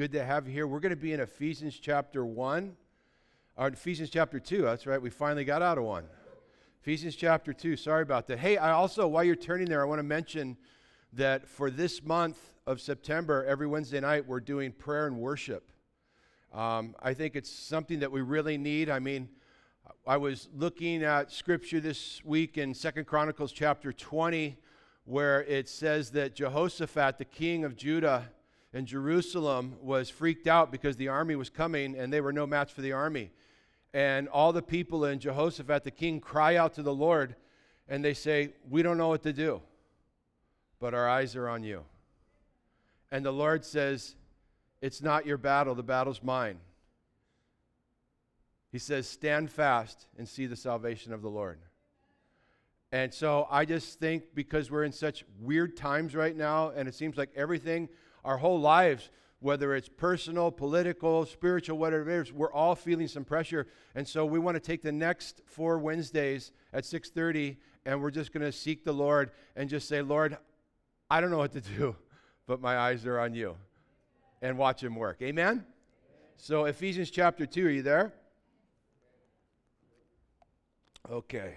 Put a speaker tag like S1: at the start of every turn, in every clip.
S1: good to have you here. We're going to be in Ephesians chapter 1, or Ephesians chapter 2. That's right, we finally got out of one. Ephesians chapter 2. Sorry about that. Hey, I also, while you're turning there, I want to mention that for this month of September, every Wednesday night, we're doing prayer and worship. Um, I think it's something that we really need. I mean, I was looking at scripture this week in Second Chronicles chapter 20, where it says that Jehoshaphat, the king of Judah and Jerusalem, was freaked out because the army was coming and they were no match for the army. And all the people in Jehoshaphat, the king, cry out to the Lord and they say, We don't know what to do, but our eyes are on you. And the Lord says, It's not your battle, the battle's mine. He says, Stand fast and see the salvation of the Lord. And so I just think because we're in such weird times right now, and it seems like everything, our whole lives, whether it's personal, political, spiritual, whatever it is, we're all feeling some pressure. And so we want to take the next four Wednesdays at 6:30, and we're just going to seek the Lord and just say, Lord, I don't know what to do, but my eyes are on you, and watch Him work. Amen. So Ephesians chapter two, are you there? Okay.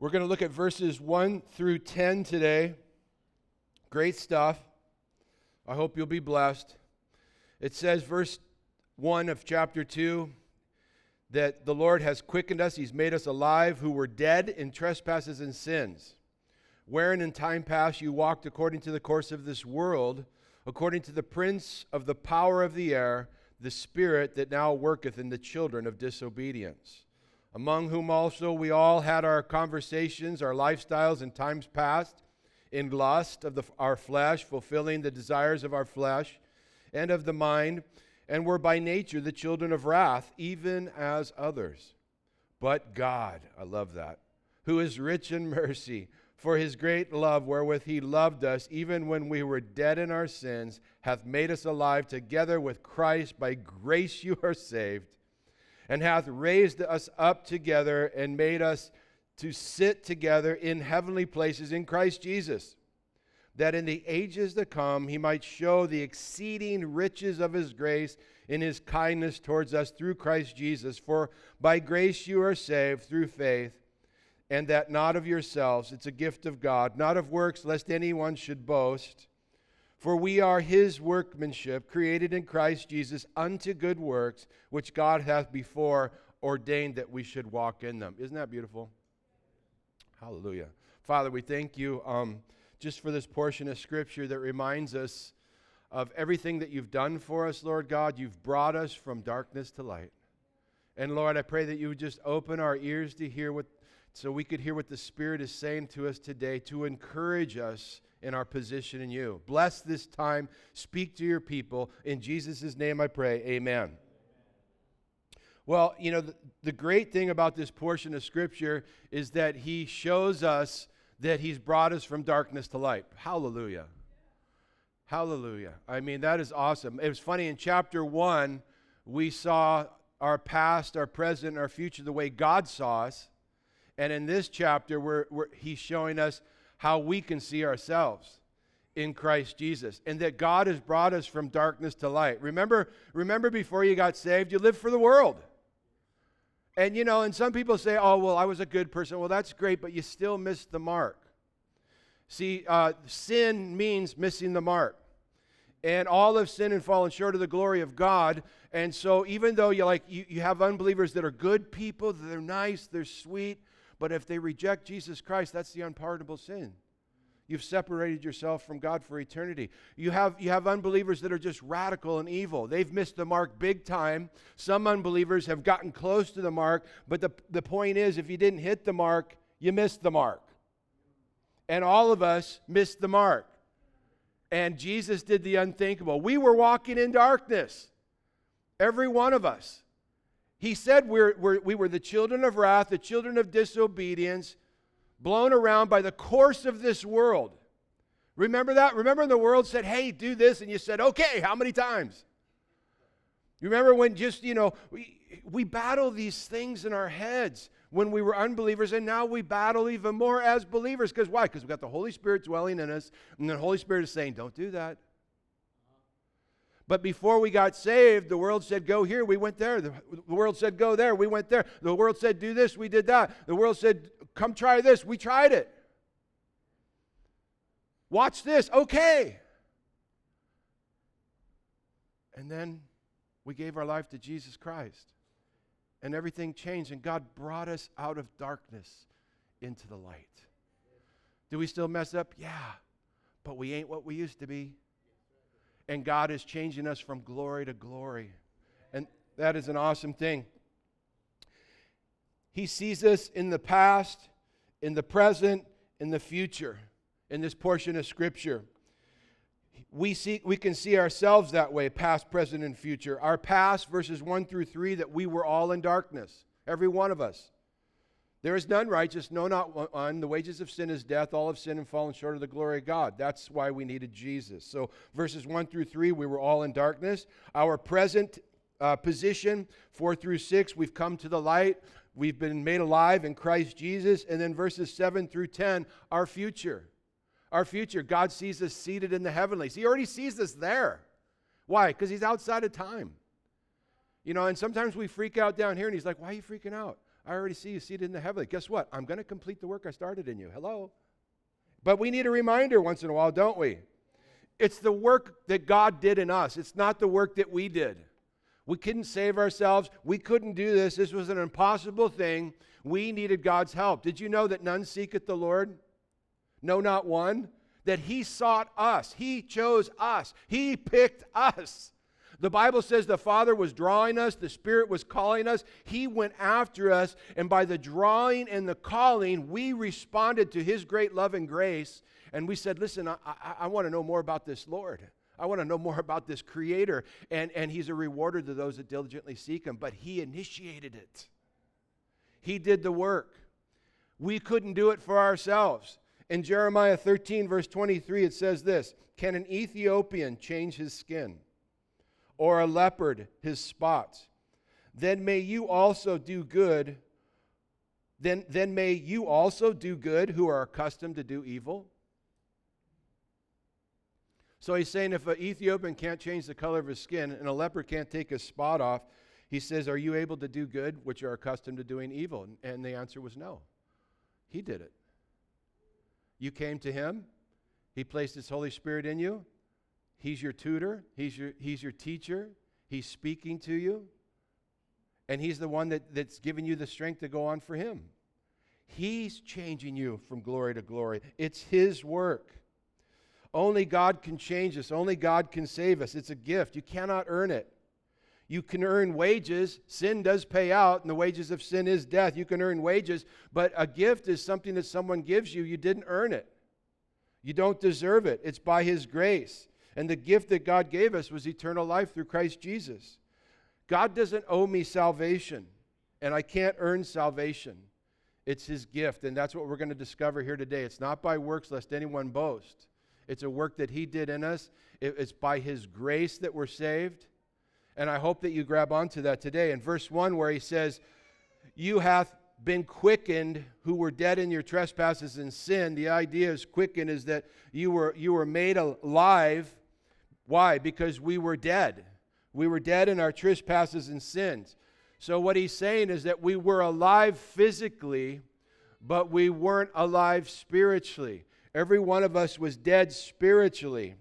S1: We're going to look at verses 1 through 10 today. Great stuff. I hope you'll be blessed. It says, verse 1 of chapter 2, that the Lord has quickened us, He's made us alive who were dead in trespasses and sins, wherein in time past you walked according to the course of this world, according to the prince of the power of the air, the spirit that now worketh in the children of disobedience among whom also we all had our conversations, our lifestyles in times past, in lust of the, our flesh, fulfilling the desires of our flesh and of the mind, and were by nature the children of wrath, even as others. But God, I love that, who is rich in mercy, for his great love wherewith he loved us, even when we were dead in our sins, hath made us alive together with Christ. By grace you are saved and hath raised us up together and made us to sit together in heavenly places in Christ Jesus, that in the ages to come he might show the exceeding riches of his grace in his kindness towards us through Christ Jesus. For by grace you are saved through faith, and that not of yourselves, it's a gift of God, not of works, lest anyone should boast. For we are his workmanship, created in Christ Jesus unto good works, which God hath before ordained that we should walk in them. Isn't that beautiful? Hallelujah. Father, we thank you um, just for this portion of Scripture that reminds us of everything that you've done for us, Lord God. You've brought us from darkness to light. And Lord, I pray that you would just open our ears to hear what, so we could hear what the Spirit is saying to us today to encourage us in our position in you. Bless this time. Speak to your people. In Jesus' name I pray. Amen. Well, you know, the, the, great thing about this portion of Scripture is that he shows us that he's brought us from darkness to light. Hallelujah. Hallelujah. I mean, that is awesome. It was funny, in chapter one, we saw our past, our present, our future the way God saw us. And in this chapter, we're, we're, he's showing us how we can see ourselves in Christ Jesus and that God has brought us from darkness to light. Remember remember before you got saved you lived for the world. And you know, and some people say, "Oh, well, I was a good person." Well, that's great, but you still missed the mark. See, uh, sin means missing the mark. And all have sinned and fallen short of the glory of God. And so even though you like you, you have unbelievers that are good people, they're nice, they're sweet, but if they reject Jesus Christ, that's the unpardonable sin. You've separated yourself from God for eternity. You have, you have unbelievers that are just radical and evil. They've missed the mark big time. Some unbelievers have gotten close to the mark, but the, the point is if you didn't hit the mark, you missed the mark. And all of us missed the mark. And Jesus did the unthinkable. We were walking in darkness, every one of us. He said we're, we're, we were the children of wrath, the children of disobedience, blown around by the course of this world. Remember that? Remember the world said, hey, do this, and you said, okay, how many times? You remember when just, you know, we, we battle these things in our heads. when we were unbelievers, and now we battle even more as believers. Because why? Because we've got the Holy Spirit dwelling in us, and the Holy Spirit is saying, Don't do that. But before we got saved, the world said, Go here, we went there. The, world said, Go there, we went there. The world said, Do this, we did that. The world said, Come try this, we tried it. Watch this, okay. And then we gave our life to Jesus Christ. And everything changed, and God brought us out of darkness into the light. Do we still mess up? Yeah. But we ain't what we used to be. And God is changing us from glory to glory. And that is an awesome thing. He sees us in the past, in the present, in the future, in this portion of Scripture we, see, we can see ourselves that way past, present, and future. Our past, verses 1 through 3, that we were all in darkness, every one of us. There is none righteous, no, not one. The wages of sin is death. All have sinned and fallen short of the glory of God. That's why we needed Jesus. So, verses 1 through 3, we were all in darkness. Our present uh, position, 4 through 6, we've come to the light. We've been made alive in Christ Jesus. And then verses 7 through 10, our future our future. God sees us seated in the heavenlies. He already sees us there. Why? Because He's outside of time. You know, and sometimes we freak out down here, and He's like, Why are you freaking out? I already see you seated in the heavenly. Guess what? I'm going to complete the work I started in you. Hello. But we need a reminder once in a while, don't we? It's the work that God did in us, it's not the work that we did. We couldn't save ourselves. We couldn't do this. This was an impossible thing. We needed God's help. Did you know that none seeketh the Lord? No, not one. That he sought us. He chose us. He picked us. The Bible says the Father was drawing us, the Spirit was calling us. He went after us, and by the drawing and the calling, we responded to His great love and grace. And we said, Listen, I, I, I want to know more about this Lord. I want to know more about this Creator. And, and He's a rewarder to those that diligently seek Him. But He initiated it, He did the work. We couldn't do it for ourselves. In Jeremiah 13, verse 23, it says this Can an Ethiopian change his skin, or a leopard his spots? Then may you also do good. Then, then may you also do good who are accustomed to do evil. So he's saying if an Ethiopian can't change the color of his skin and a leopard can't take his spot off, he says, Are you able to do good which are accustomed to doing evil? And the answer was no. He did it. You came to Him, He placed His Holy Spirit in you. He's your tutor, He's your, he's your teacher, He's speaking to you, and He's the one that, that's giving you the strength to go on for Him. He's changing you from glory to glory. It's His work. Only God can change us. Only God can save us. It's a gift. You cannot earn it. You can earn wages. Sin does pay out, and the wages of sin is death. You can earn wages, but a gift is something that someone gives you. You didn't earn it, you don't deserve it. It's by His grace. And the gift that God gave us was eternal life through Christ Jesus. God doesn't owe me salvation, and I can't earn salvation. It's His gift, and that's what we're going to discover here today. It's not by works, lest anyone boast. It's a work that He did in us. It's by His grace that we're saved. And I hope that you grab onto that today. In verse 1, where he says, You hath been quickened who were dead in your trespasses and sin. The idea is quickened is that you were, you were made alive. Why? Because we were dead. We were dead in our trespasses and sins. So, what he's saying is that we were alive physically, but we weren't alive spiritually. Every one of us was dead spiritually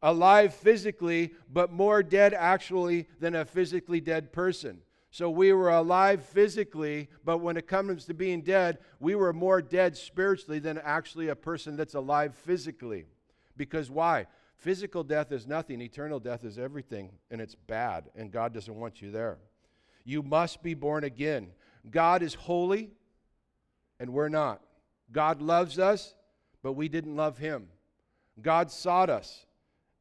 S1: alive physically, but more dead actually than a physically dead person. So we were alive physically, but when it comes to being dead, we were more dead spiritually than actually a person that's alive physically. Because why? Physical death is nothing, eternal death is everything, and it's bad, and God doesn't want you there. You must be born again. God is holy, and we're not. God loves us, but we didn't love him. God sought us,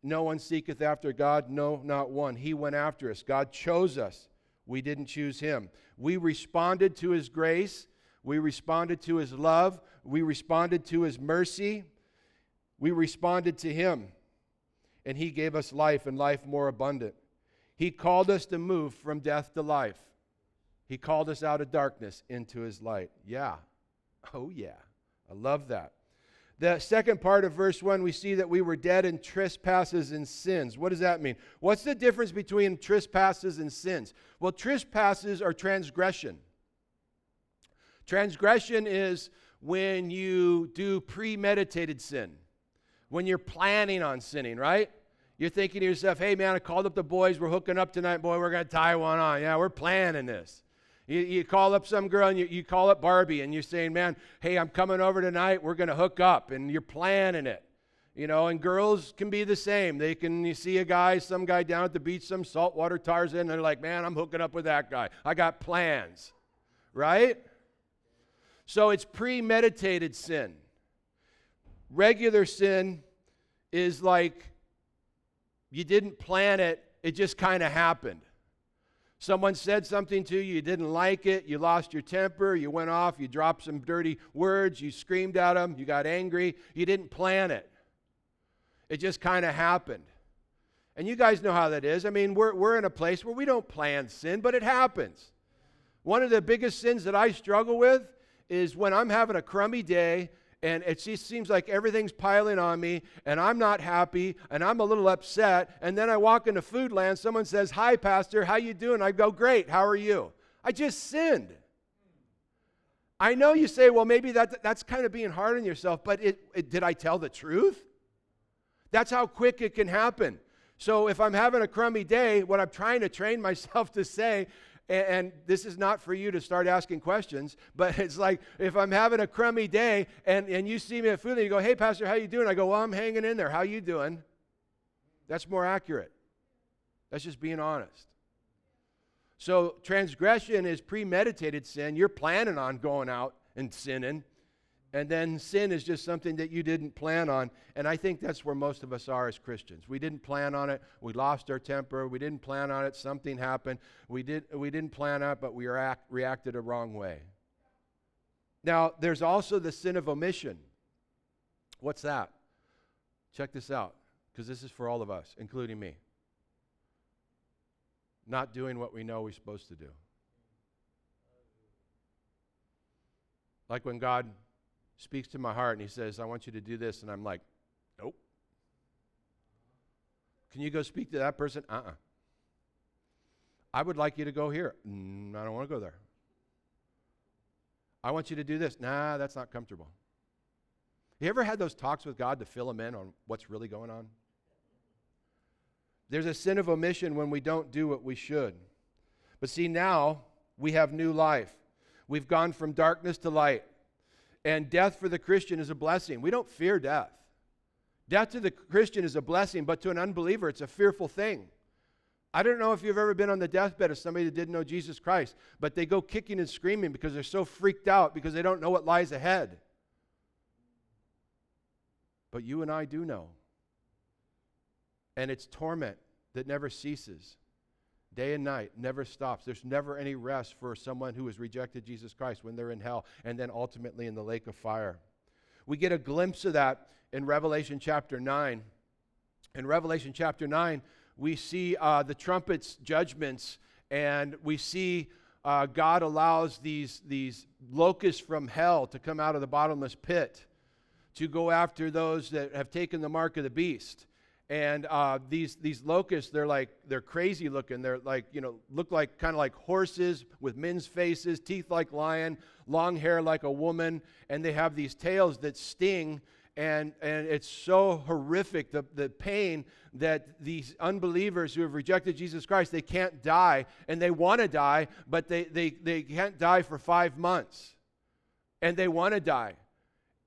S1: no one seeketh after God, no, not one. He went after us. God chose us. We didn't choose him. We responded to his grace. We responded to his love. We responded to his mercy. We responded to him. And he gave us life and life more abundant. He called us to move from death to life. He called us out of darkness into his light. Yeah. Oh, yeah. I love that. The second part of verse 1, we see that we were dead in trespasses and sins. What does that mean? What's the difference between trespasses and sins? Well, trespasses are transgression. Transgression is when you do premeditated sin, when you're planning on sinning, right? You're thinking to yourself, hey man, I called up the boys, we're hooking up tonight, boy, we're going to tie one on. Yeah, we're planning this. You, you call up some girl and you, you call up Barbie and you're saying, man, hey, I'm coming over tonight. We're going to hook up. And you're planning it. You know, and girls can be the same. They can, you see a guy, some guy down at the beach, some saltwater Tarzan, and they're like, man, I'm hooking up with that guy. I got plans. Right? So it's premeditated sin. Regular sin is like you didn't plan it, it just kind of happened. Someone said something to you, you didn't like it, you lost your temper, you went off, you dropped some dirty words, you screamed at them, you got angry, you didn't plan it. It just kind of happened. And you guys know how that is. I mean, we're, we're in a place where we don't plan sin, but it happens. One of the biggest sins that I struggle with is when I'm having a crummy day and it just seems like everything's piling on me and I'm not happy and I'm a little upset and then I walk into Foodland someone says hi pastor how you doing? I go great how are you? I just sinned. I know you say well maybe that that's kind of being hard on yourself but it, it, did I tell the truth? That's how quick it can happen. So if I'm having a crummy day what I'm trying to train myself to say and, and, this is not for you to start asking questions, but it's like if I'm having a crummy day and, and you see me at Foodland you go, hey, Pastor, how you doing? I go, well, I'm hanging in there. How you doing? That's more accurate. That's just being honest. So transgression is premeditated sin. You're planning on going out and sinning. And then sin is just something that you didn't plan on. And I think that's where most of us are as Christians. We didn't plan on it. We lost our temper. We didn't plan on it. Something happened. We, did, we didn't plan on it, but we react, reacted a wrong way. Now, there's also the sin of omission. What's that? Check this out, because this is for all of us, including me. Not doing what we know we're supposed to do. Like when God speaks to my heart and he says, I want you to do this. And I'm like, nope. Can you go speak to that person? Uh uh-uh. uh I would like you to go here. Mm, I don't want to go there. I want you to do this. Nah, that's not comfortable. You ever had those talks with God to fill him in on what's really going on? There's a sin of omission when we don't do what we should. But see, now we have new life. We've gone from darkness to light. And death for the Christian is a blessing. We don't fear death. Death to the Christian is a blessing, but to an unbeliever, it's a fearful thing. I don't know if you've ever been on the deathbed of somebody that didn't know Jesus Christ, but they go kicking and screaming because they're so freaked out because they don't know what lies ahead. But you and I do know. And it's torment that never ceases day and night, never stops. There's never any rest for someone who has rejected Jesus Christ when they're in hell and then ultimately in the lake of fire. We get a glimpse of that in Revelation chapter 9. In Revelation chapter 9, we see uh, the trumpets' judgments, and we see uh, God allows these, these locusts from hell to come out of the bottomless pit to go after those that have taken the mark of the beast and uh, these these locusts they're like they're crazy looking. They're like you know look like kind of like horses with men's faces teeth like lion long hair like a woman. And they have these tails that sting. And and it's so horrific the, the pain that these unbelievers who have rejected jesus christ they can't die. And they want to die but they, they they can't die for five months. And they want to die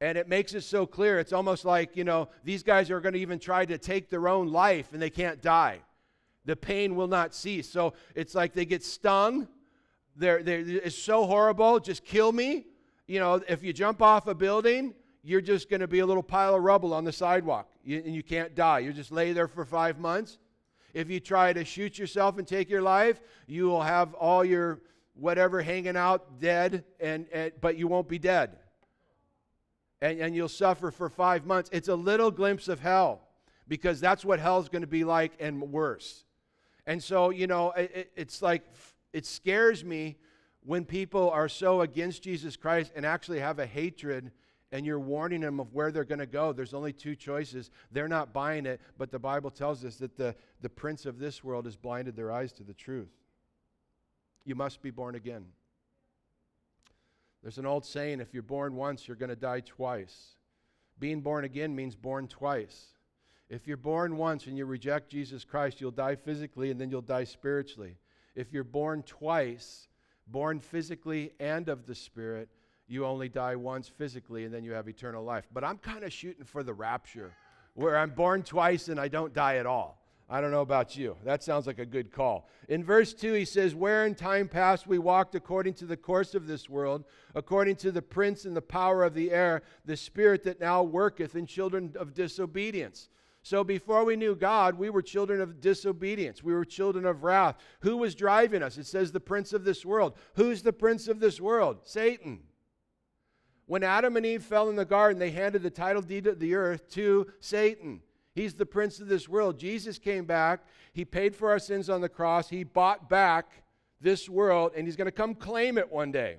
S1: and it makes it so clear. It's almost like, you know, these guys are going to even try to take their own life and they can't die. The pain will not cease. So it's like they get stung. They're, they're, it's so horrible. Just kill me. You know, if you jump off a building, you're just going to be a little pile of rubble on the sidewalk you, and you can't die. You just lay there for five months. If you try to shoot yourself and take your life, you will have all your whatever hanging out dead, and, and but you won't be dead and, and you'll suffer for five months. It's a little glimpse of hell because that's what hell's going to be like and worse. And so, you know, it, it's like, it scares me when people are so against Jesus Christ and actually have a hatred and you're warning them of where they're going to go, there's only two choices. They're not buying it, but the Bible tells us that the, the prince of this world has blinded their eyes to the truth. You must be born again. There's an old saying if you're born once, you're going to die twice. Being born again means born twice. If you're born once and you reject Jesus Christ, you'll die physically and then you'll die spiritually. If you're born twice, born physically and of the Spirit, you only die once physically and then you have eternal life. But I'm kind of shooting for the rapture, where I'm born twice and I don't die at all. I don't know about you. That sounds like a good call. In verse 2, he says, Where in time past we walked according to the course of this world, according to the prince and the power of the air, the spirit that now worketh in children of disobedience. So before we knew God, we were children of disobedience. We were children of wrath. Who was driving us? It says the prince of this world. Who's the prince of this world? Satan. When Adam and Eve fell in the garden, they handed the title deed of the earth to Satan. He's the prince of this world. Jesus came back. He paid for our sins on the cross. He bought back this world, and he's going to come claim it one day.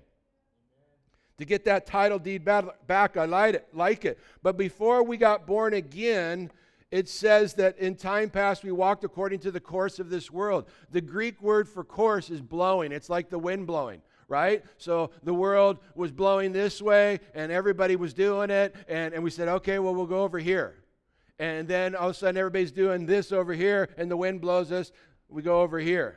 S1: To get that title deed back, I like it. But before we got born again, it says that in time past we walked according to the course of this world. The Greek word for course is blowing, it's like the wind blowing. Right? So the world was blowing this way and everybody was doing it. And, and we said, okay, well, we'll go over here. And then all of a sudden everybody's doing this over here and the wind blows us. We go over here.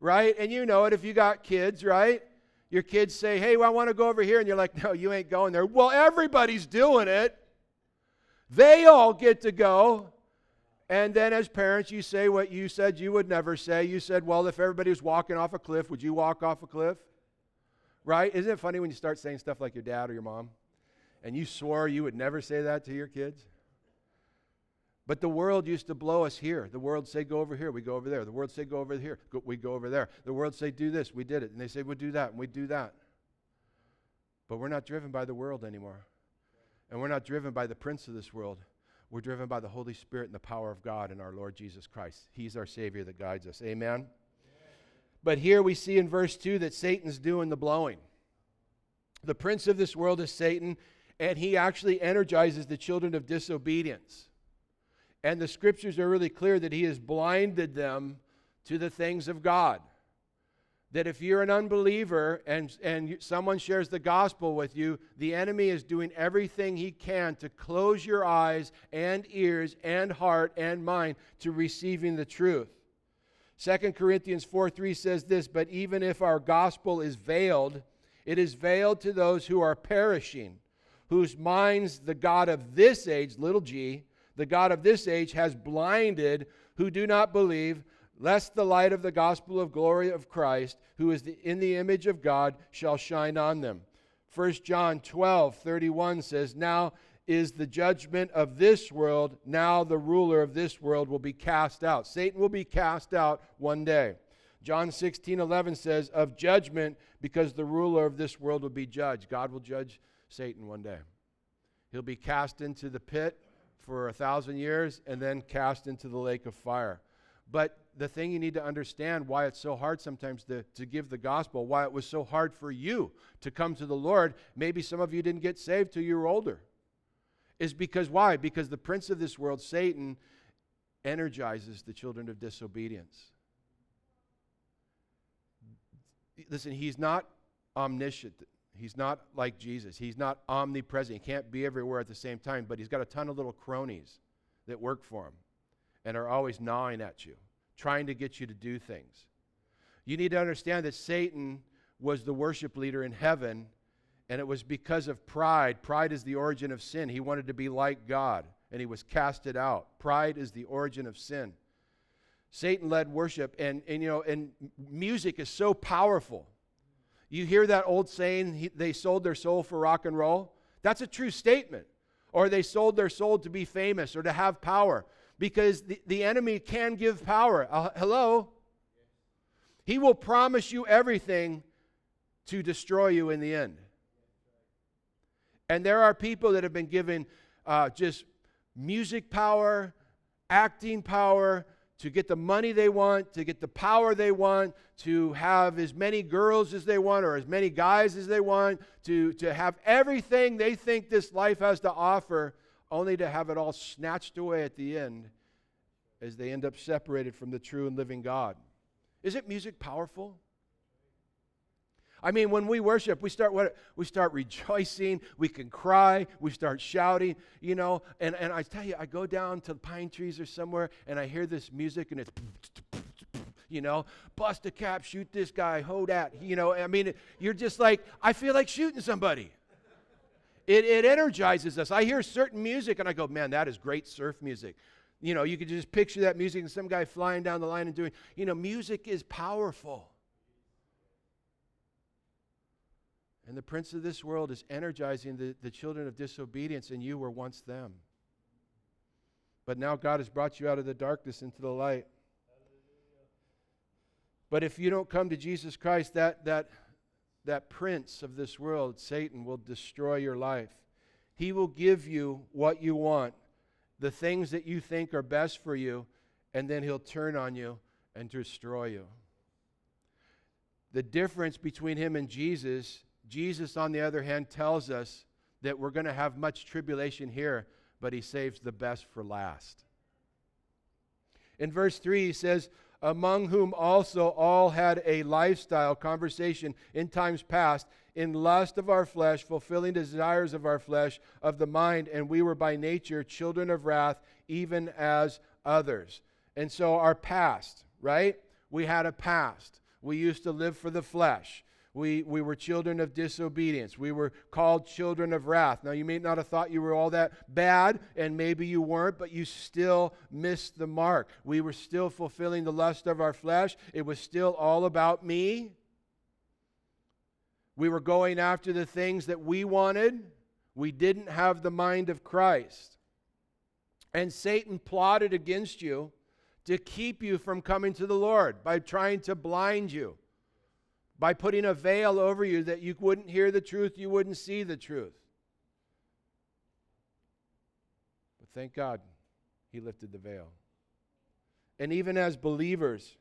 S1: Right? And you know it if you got kids, right? Your kids say, hey, well, I want to go over here. And you're like, no, you ain't going there. Well, everybody's doing it. They all get to go. And then, as parents, you say what you said you would never say. You said, Well, if everybody was walking off a cliff, would you walk off a cliff? Right? Isn't it funny when you start saying stuff like your dad or your mom? And you swore you would never say that to your kids? But the world used to blow us here. The world say, go over here, we go over there. The world say, go over here, go, we go over there. The world say, do this, we did it. And they say, we'll do that, and we do that. But we're not driven by the world anymore. And we're not driven by the prince of this world. We're driven by the Holy Spirit and the power of God and our Lord Jesus Christ. He's our Savior that guides us. Amen? Amen? But here we see in verse 2 that Satan's doing the blowing. The prince of this world is Satan, and he actually energizes the children of disobedience. And the scriptures are really clear that he has blinded them to the things of God that if you're an unbeliever and, and someone shares the gospel with you, the enemy is doing everything he can to close your eyes and ears and heart and mind to receiving the truth. 2 Corinthians 4 3 says this, but even if our gospel is veiled, it is veiled to those who are perishing, whose minds the God of this age, little g, the God of this age has blinded, who do not believe lest the light of the gospel of glory of Christ, who is the, in the image of God, shall shine on them. 1 John 12, 31 says, Now is the judgment of this world, now the ruler of this world will be cast out. Satan will be cast out one day. John 16, 11 says, Of judgment, because the ruler of this world will be judged. God will judge Satan one day. He'll be cast into the pit for a thousand years and then cast into the lake of fire. But the thing you need to understand why it's so hard sometimes to, to give the gospel, why it was so hard for you to come to the Lord, maybe some of you didn't get saved till you were older, is because why? Because the prince of this world, Satan, energizes the children of disobedience. Listen, he's not omniscient. He's not like Jesus. He's not omnipresent. He can't be everywhere at the same time, but he's got a ton of little cronies that work for him and are always gnawing at you, trying to get you to do things. You need to understand that Satan was the worship leader in heaven, and it was because of pride. Pride is the origin of sin. He wanted to be like God, and he was casted out. Pride is the origin of sin. Satan led worship, and, and you know, and music is so powerful. You hear that old saying, he, they sold their soul for rock and roll? That's a true statement. Or they sold their soul to be famous or to have power because the, the enemy can give power. Uh, hello? He will promise you everything to destroy you in the end. And there are people that have been given uh, just music power, acting power, to get the money they want, to get the power they want, to have as many girls as they want or as many guys as they want, to, to have everything they think this life has to offer, only to have it all snatched away at the end as they end up separated from the true and living God. Isn't music powerful? I mean, when we worship, we start what we start rejoicing, we can cry, we start shouting, you know, and, and I tell you, I go down to the pine trees or somewhere and I hear this music and it's you know, bust a cap, shoot this guy, hold that, you know, I mean, you're just like, I feel like shooting somebody. It, it energizes us. I hear certain music and I go, man, that is great surf music. You know, you could just picture that music and some guy flying down the line and doing, you know, music is powerful. And the prince of this world is energizing the, the children of disobedience, and you were once them. But now God has brought you out of the darkness into the light. But if you don't come to Jesus Christ, that, that, that prince of this world, Satan, will destroy your life. He will give you what you want, the things that you think are best for you, and then he'll turn on you and destroy you. The difference between him and Jesus Jesus, on the other hand, tells us that we're going to have much tribulation here, but he saves the best for last. In verse 3, he says, Among whom also all had a lifestyle, conversation in times past, in lust of our flesh, fulfilling desires of our flesh, of the mind, and we were by nature children of wrath, even as others. And so our past, right? We had a past. We used to live for the flesh. We, we were children of disobedience. We were called children of wrath. Now, you may not have thought you were all that bad, and maybe you weren't, but you still missed the mark. We were still fulfilling the lust of our flesh. It was still all about me. We were going after the things that we wanted. We didn't have the mind of Christ. And Satan plotted against you to keep you from coming to the Lord by trying to blind you by putting a veil over you that you wouldn't hear the truth, you wouldn't see the truth. But thank God he lifted the veil. And even as believers,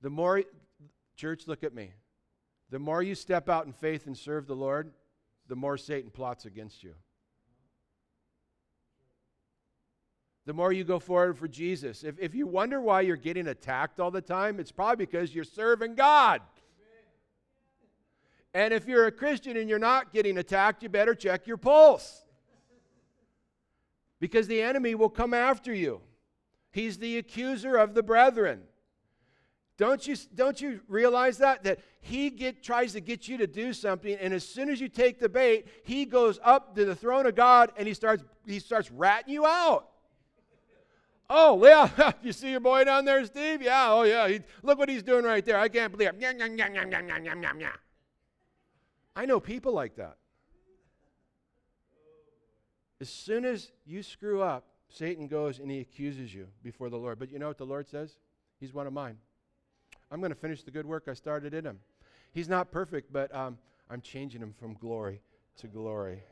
S1: the more, church, look at me. The more you step out in faith and serve the Lord, the more Satan plots against you. The more you go forward for Jesus. If, if you wonder why you're getting attacked all the time, it's probably because you're serving God. And if you're a Christian and you're not getting attacked, you better check your pulse. Because the enemy will come after you. He's the accuser of the brethren. Don't you, don't you realize that? That he get, tries to get you to do something, and as soon as you take the bait, he goes up to the throne of God and he starts, he starts ratting you out. Oh, yeah, you see your boy down there, Steve? Yeah, oh, yeah. He, look what he's doing right there. I can't believe it. I know people like that. As soon as you screw up, Satan goes and he accuses you before the Lord. But you know what the Lord says? He's one of mine. I'm going to finish the good work I started in him. He's not perfect, but um, I'm changing him from glory to glory.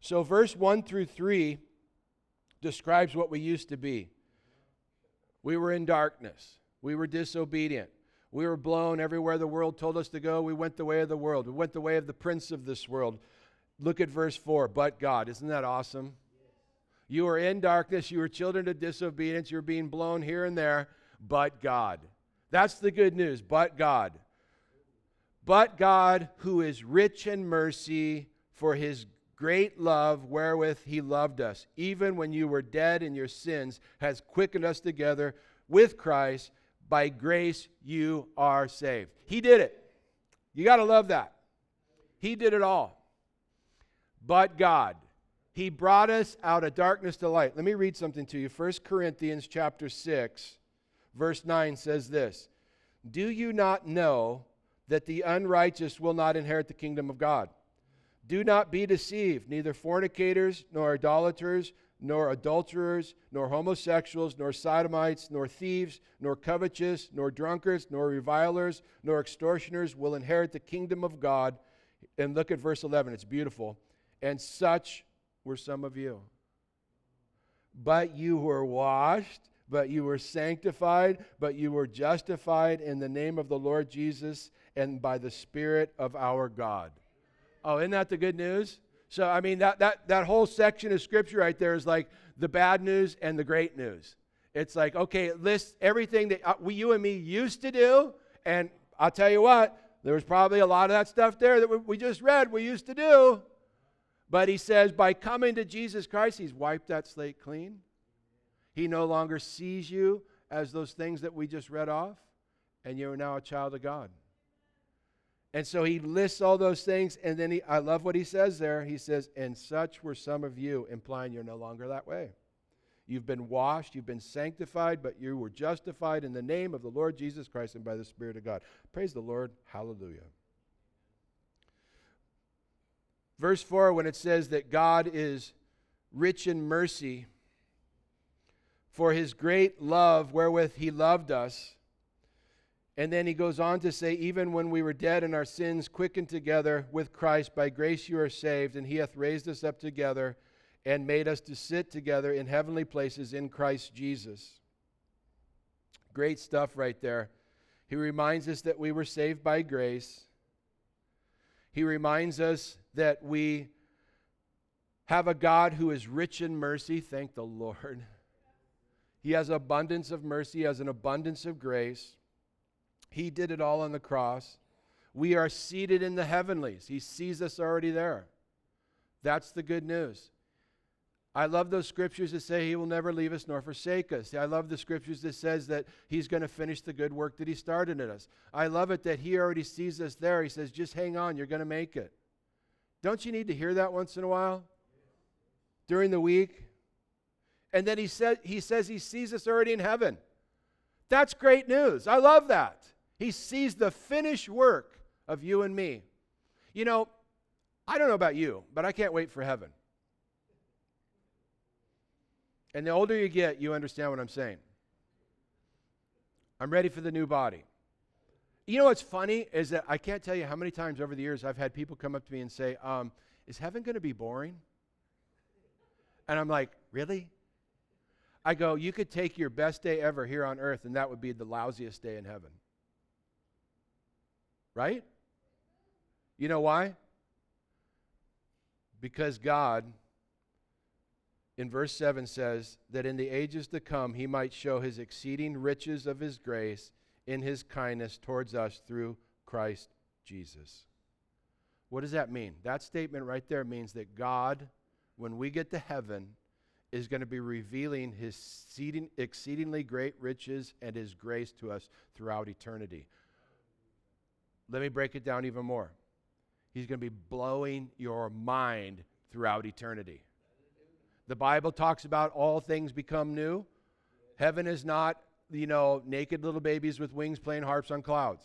S1: So, verse 1 through 3 describes what we used to be. We were in darkness. We were disobedient. We were blown everywhere the world told us to go. We went the way of the world. We went the way of the prince of this world. Look at verse 4. But God. Isn't that awesome? You were in darkness. You were children of disobedience. You're being blown here and there. But God. That's the good news. But God. But God, who is rich in mercy for his great love wherewith he loved us, even when you were dead in your sins, has quickened us together with Christ. By grace you are saved. He did it. You got to love that. He did it all. But God, he brought us out of darkness to light. Let me read something to you. 1 Corinthians chapter 6, verse 9 says this. Do you not know that the unrighteous will not inherit the kingdom of God? Do not be deceived. Neither fornicators, nor idolaters, nor adulterers, nor homosexuals, nor sodomites, nor thieves, nor covetous, nor drunkards, nor revilers, nor extortioners will inherit the kingdom of God. And look at verse 11, it's beautiful. And such were some of you. but you were washed, but you were sanctified, but you were justified in the name of the Lord Jesus and by the Spirit of our God. Oh, isn't that the good news? So, I mean, that, that, that whole section of scripture right there is like the bad news and the great news. It's like, okay, it lists everything that uh, we, you and me used to do. And I'll tell you what, there was probably a lot of that stuff there that we, we just read we used to do. But he says, by coming to Jesus Christ, he's wiped that slate clean. He no longer sees you as those things that we just read off, and you're now a child of God. And so he lists all those things, and then he, I love what he says there. He says, And such were some of you, implying you're no longer that way. You've been washed, you've been sanctified, but you were justified in the name of the Lord Jesus Christ and by the Spirit of God. Praise the Lord. Hallelujah. Verse 4, when it says that God is rich in mercy, for his great love wherewith he loved us and then he goes on to say, Even when we were dead in our sins, quickened together with Christ, by grace you are saved, and he hath raised us up together and made us to sit together in heavenly places in Christ Jesus. Great stuff right there. He reminds us that we were saved by grace. He reminds us that we have a God who is rich in mercy. Thank the Lord. He has abundance of mercy, he has an abundance of grace. He did it all on the cross. We are seated in the heavenlies. He sees us already there. That's the good news. I love those scriptures that say he will never leave us nor forsake us. I love the scriptures that says that he's going to finish the good work that he started in us. I love it that he already sees us there. He says, just hang on, you're going to make it. Don't you need to hear that once in a while? During the week? And then he said he says he sees us already in heaven. That's great news. I love that. He sees the finished work of you and me. You know, I don't know about you, but I can't wait for heaven. And the older you get, you understand what I'm saying. I'm ready for the new body. You know what's funny is that I can't tell you how many times over the years I've had people come up to me and say, um, Is heaven going to be boring? And I'm like, Really? I go, You could take your best day ever here on earth, and that would be the lousiest day in heaven. Right? You know why? Because God, in verse 7 says that in the ages to come he might show his exceeding riches of his grace in his kindness towards us through Christ Jesus. What does that mean? That statement right there means that God, when we get to heaven, is going to be revealing his exceedingly great riches and his grace to us throughout eternity. Let me break it down even more. He's going to be blowing your mind throughout eternity. The Bible talks about all things become new. Heaven is not, you know, naked little babies with wings playing harps on clouds.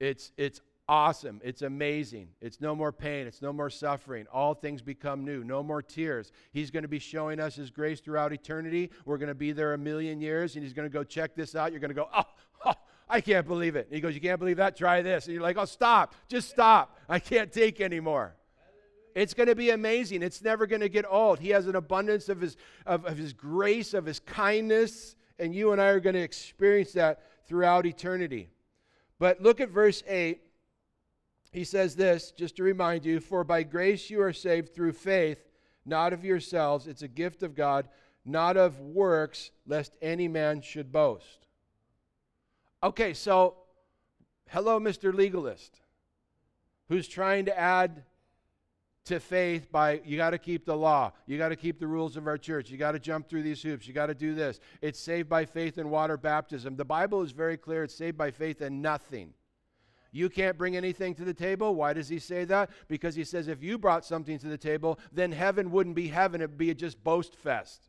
S1: It's, it's awesome. It's amazing. It's no more pain. It's no more suffering. All things become new. No more tears. He's going to be showing us His grace throughout eternity. We're going to be there a million years, and He's going to go check this out. You're going to go, oh, I can't believe it. He goes, You can't believe that? Try this. And you're like, Oh, stop. Just stop. I can't take anymore. It's going to be amazing. It's never going to get old. He has an abundance of his, of, of his grace, of his kindness, and you and I are going to experience that throughout eternity. But look at verse 8. He says this, just to remind you For by grace you are saved through faith, not of yourselves. It's a gift of God, not of works, lest any man should boast. Okay, so hello, Mr. Legalist, who's trying to add to faith by you got to keep the law, you got to keep the rules of our church, you got to jump through these hoops, you got to do this. It's saved by faith and water baptism. The Bible is very clear it's saved by faith and nothing. You can't bring anything to the table. Why does he say that? Because he says if you brought something to the table, then heaven wouldn't be heaven, it'd be just boast fest.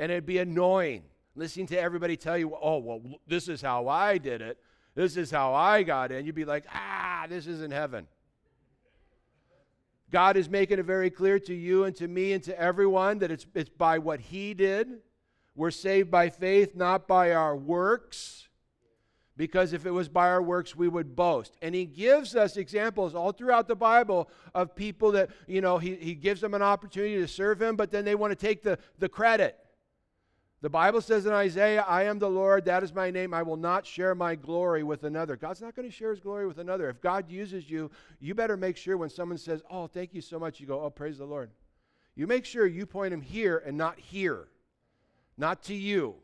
S1: And it'd be annoying listening to everybody tell you, oh, well, this is how I did it. This is how I got in. You'd be like, ah, this isn't heaven. God is making it very clear to you and to me and to everyone that it's, it's by what He did. We're saved by faith, not by our works. because if it was by our works we would boast and he gives us examples all throughout the bible of people that you know he, he gives them an opportunity to serve him but then they want to take the, the credit the bible says in isaiah i am the lord that is my name i will not share my glory with another god's not going to share his glory with another if god uses you you better make sure when someone says oh thank you so much you go oh praise the lord you make sure you point him here and not here not to you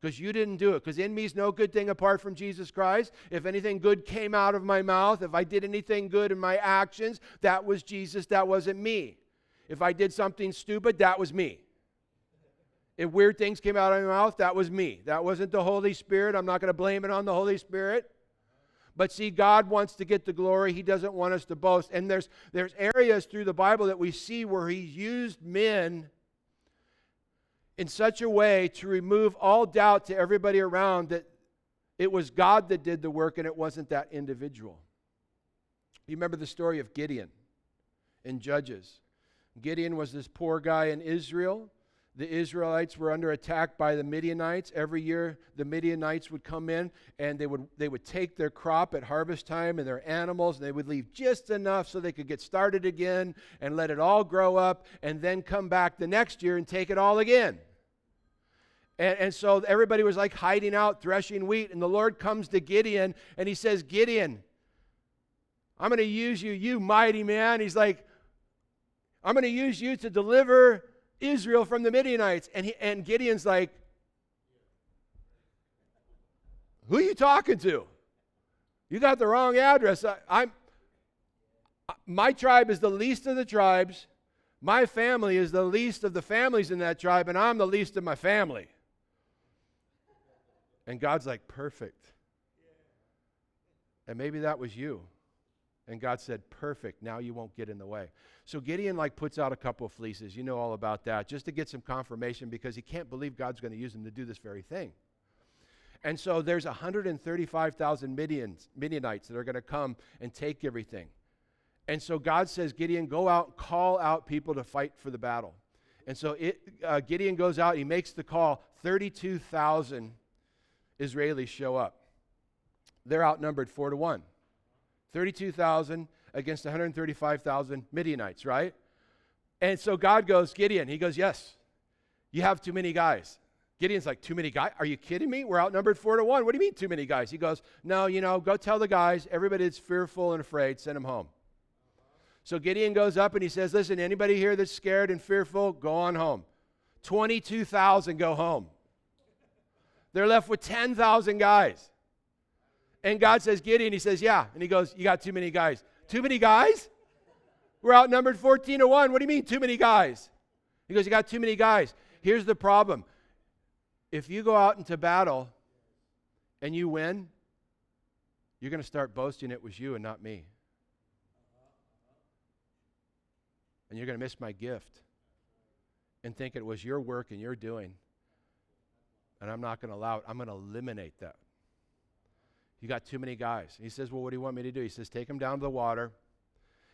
S1: because you didn't do it. Because in me is no good thing apart from Jesus Christ. If anything good came out of my mouth, if I did anything good in my actions, that was Jesus, that wasn't me. If I did something stupid, that was me. If weird things came out of my mouth, that was me. That wasn't the Holy Spirit. I'm not going to blame it on the Holy Spirit. But see, God wants to get the glory. He doesn't want us to boast. And there's, there's areas through the Bible that we see where He's used men in such a way to remove all doubt to everybody around that it was God that did the work and it wasn't that individual. You remember the story of Gideon in Judges. Gideon was this poor guy in Israel. The Israelites were under attack by the Midianites. Every year, the Midianites would come in and they would, they would take their crop at harvest time and their animals, and they would leave just enough so they could get started again and let it all grow up, and then come back the next year and take it all again. And, and so everybody was like hiding out, threshing wheat. And the Lord comes to Gideon and he says, Gideon, I'm going to use you, you mighty man. He's like, I'm going to use you to deliver Israel from the Midianites. And, he, and Gideon's like, Who are you talking to? You got the wrong address. I, I'm, my tribe is the least of the tribes. My family is the least of the families in that tribe, and I'm the least of my family. And God's like, perfect. And maybe that was you. And God said, perfect. Now you won't get in the way. So Gideon like puts out a couple of fleeces. You know all about that, just to get some confirmation because he can't believe God's going to use him to do this very thing. And so there's 135,000 Midians, Midianites that are going to come and take everything. And so God says, Gideon, go out, and call out people to fight for the battle. And so it, uh, Gideon goes out, he makes the call. 32,000 Israelis show up. They're outnumbered four to one. 32,000 against 135,000 Midianites, right? And so God goes, Gideon, he goes, Yes, you have too many guys. Gideon's like, Too many guys? Are you kidding me? We're outnumbered four to one. What do you mean, too many guys? He goes, No, you know, go tell the guys, everybody that's fearful and afraid, send them home. So Gideon goes up and he says, Listen, anybody here that's scared and fearful, go on home. 22,000 go home. They're left with 10,000 guys. And God says, Gideon, he says, Yeah. And he goes, You got too many guys. Too many guys? We're outnumbered 14 to 1. What do you mean, too many guys? He goes, You got too many guys. Here's the problem if you go out into battle and you win, you're going to start boasting it was you and not me. And you're going to miss my gift and think it was your work and your doing and I'm not going to allow it. I'm going to eliminate that. You got too many guys. He says, Well, what do you want me to do? He says, Take them down to the water,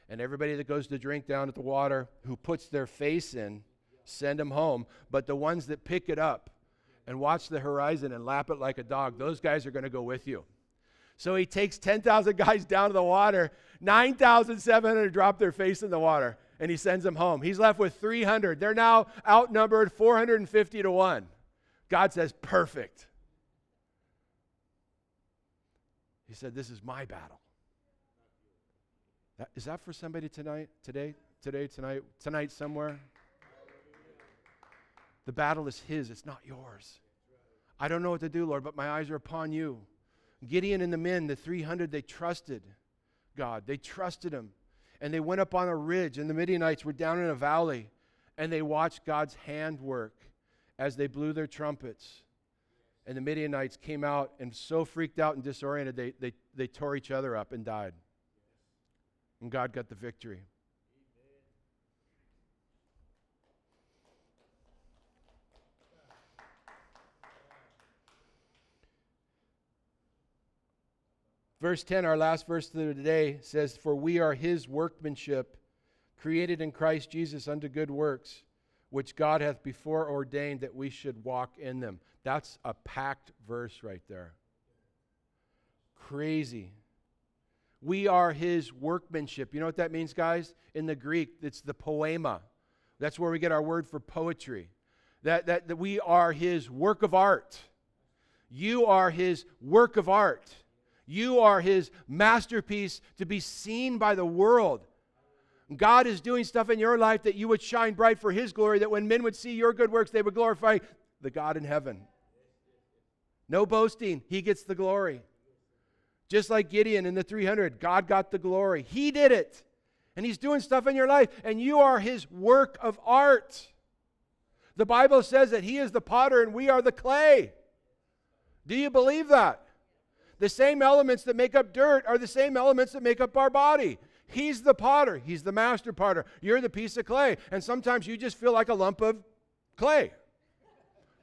S1: and everybody that goes to drink down at the water who puts their face in, send them home. But the ones that pick it up and watch the horizon and lap it like a dog, those guys are going to go with you. So he takes 10,000 guys down to the water, 9,700 drop their face in the water, and he sends them home. He's left with 300. They're now outnumbered 450 to 1. God says, perfect. He said, This is my battle. That, is that for somebody tonight, today, today, tonight, tonight, somewhere? The battle is His, it's not yours. I don't know what to do, Lord, but my eyes are upon you. Gideon and the men, the 300, they trusted God. They trusted Him. And they went up on a ridge, and the Midianites were down in a valley, and they watched God's hand work as they blew their trumpets. And the Midianites came out and so freaked out and disoriented, they, they, they tore each other up and died. And God got the victory. Verse 10, our last verse of the day, says, For we are his workmanship, created in Christ Jesus unto good works which God hath before ordained that we should walk in them. That's a packed verse right there. crazy. We are his workmanship. You know what that means, guys? In the Greek, it's the poema. That's where we get our word for poetry. That, that, that we are his work of art. You are his work of art. You are his masterpiece to be seen by the world. God is doing stuff in your life that you would shine bright for his glory, that when men would see your good works, they would glorify the God in heaven. No boasting, he gets the glory. Just like Gideon in the 300, God got the glory. He did it. And he's doing stuff in your life, and you are his work of art. The Bible says that he is the potter and we are the clay. Do you believe that? The same elements that make up dirt are the same elements that make up our body. He's the potter, he's the master potter. You're the piece of clay. And sometimes you just feel like a lump of clay.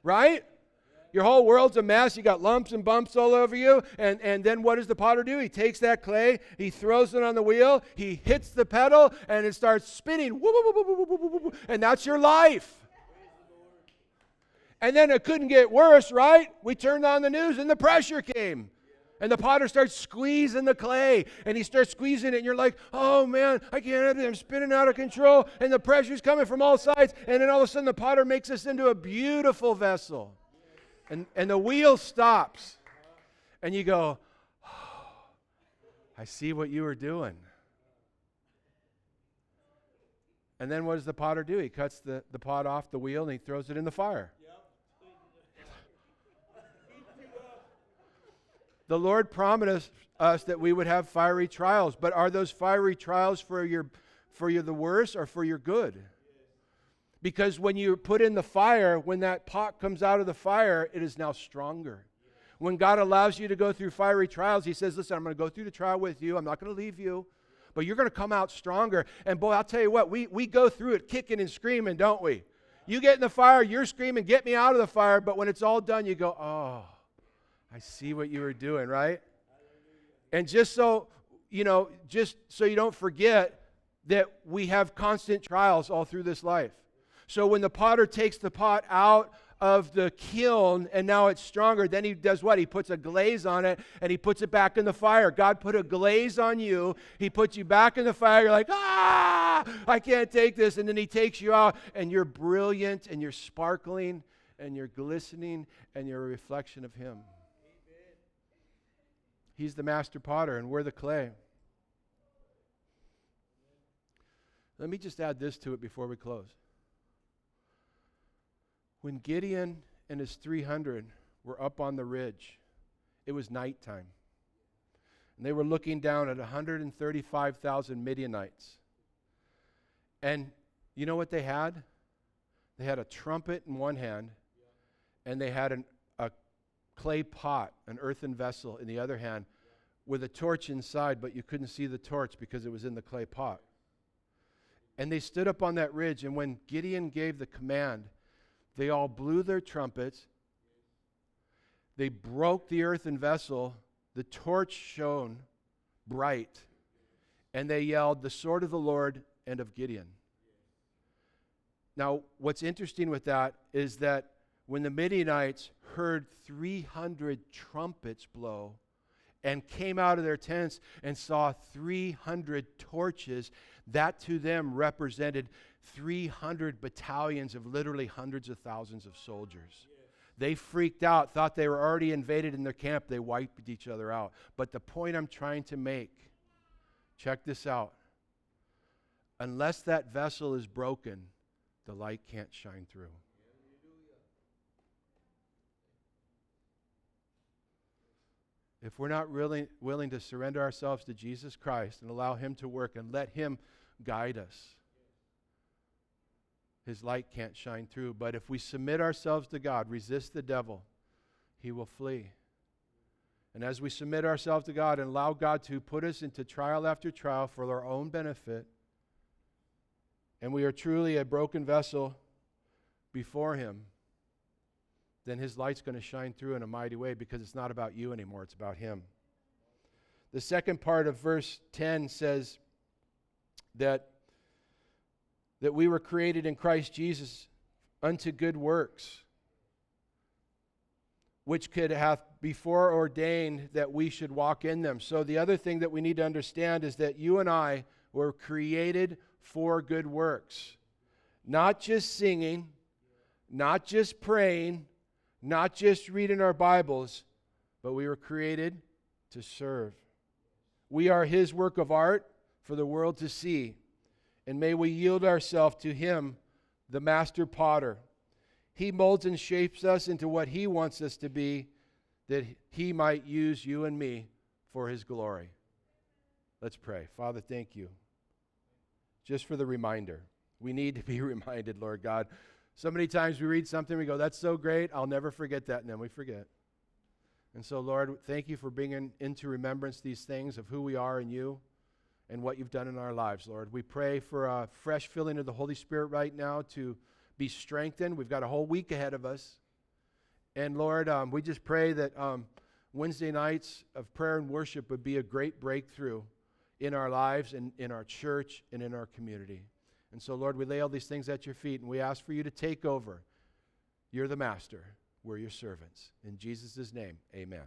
S1: Right? Your whole world's a mess. You got lumps and bumps all over you. And, and then what does the potter do? He takes that clay, he throws it on the wheel, he hits the pedal, and it starts spinning. And that's your life. And then it couldn't get worse, right? We turned on the news and the pressure came. And the potter starts squeezing the clay, and he starts squeezing it, and you're like, oh man, I can't. I'm spinning out of control, and the pressure's coming from all sides. And then all of a sudden, the potter makes us into a beautiful vessel. And, and the wheel stops, and you go, oh, I see what you were doing. And then what does the potter do? He cuts the, the pot off the wheel and he throws it in the fire. The Lord promised us that we would have fiery trials, but are those fiery trials for your for your the worse or for your good? Because when you put in the fire, when that pot comes out of the fire, it is now stronger. When God allows you to go through fiery trials, He says, Listen, I'm going to go through the trial with you. I'm not going to leave you, but you're going to come out stronger. And boy, I'll tell you what, we, we go through it kicking and screaming, don't we? You get in the fire, you're screaming, Get me out of the fire. But when it's all done, you go, Oh, I see what you were doing, right? And just so, you know, just so you don't forget that we have constant trials all through this life. So when the potter takes the pot out of the kiln and now it's stronger, then he does what? He puts a glaze on it and he puts it back in the fire. God put a glaze on you. He puts you back in the fire. You're like, ah, I can't take this. And then he takes you out and you're brilliant and you're sparkling and you're glistening and you're a reflection of him. He's the master potter, and we're the clay. Let me just add this to it before we close. When Gideon and his 300 were up on the ridge, it was nighttime. And they were looking down at 135,000 Midianites. And you know what they had? They had a trumpet in one hand, and they had an clay pot, an earthen vessel in the other hand, with a torch inside, but you couldn't see the torch because it was in the clay pot. And they stood up on that ridge, and when Gideon gave the command, they all blew their trumpets. They broke the earthen vessel. The torch shone bright. And they yelled, The sword of the Lord and of Gideon. Now, what's interesting with that is that when the Midianites heard 300 trumpets blow and came out of their tents and saw 300 torches, that to them represented 300 battalions of literally hundreds of thousands of soldiers. They freaked out, thought they were already invaded in their camp. They wiped each other out. But the point I'm trying to make check this out. Unless that vessel is broken, the light can't shine through. If we're not really willing to surrender ourselves to Jesus Christ and allow Him to work and let Him guide us, His light can't shine through. But if we submit ourselves to God, resist the devil, He will flee. And as we submit ourselves to God and allow God to put us into trial after trial for our own benefit, and we are truly a broken vessel before Him, then his light's going to shine through in a mighty way because it's not about you anymore, it's about him. The second part of verse 10 says that, that we were created in Christ Jesus unto good works, which could have before ordained that we should walk in them. So, the other thing that we need to understand is that you and I were created for good works, not just singing, not just praying, not just reading our Bibles, but we were created to serve. We are His work of art for the world to see. And may we yield ourselves to Him, the master potter. He molds and shapes us into what He wants us to be, that He might use you and me for His glory. Let's pray. Father, thank you. Just for the reminder. We need to be reminded, Lord God. So many times we read something, we go, that's so great, I'll never forget that, and then we forget. And so, Lord, thank you for bringing into remembrance these things of who we are in you and what you've done in our lives, Lord. We pray for a fresh filling of the Holy Spirit right now to be strengthened. We've got a whole week ahead of us. And Lord, um, we just pray that um, Wednesday nights of prayer and worship would be a great breakthrough in our lives and in our church and in our community. And so, Lord, we lay all these things at your feet and we ask for you to take over. You're the master, we're your servants. In Jesus' name, amen.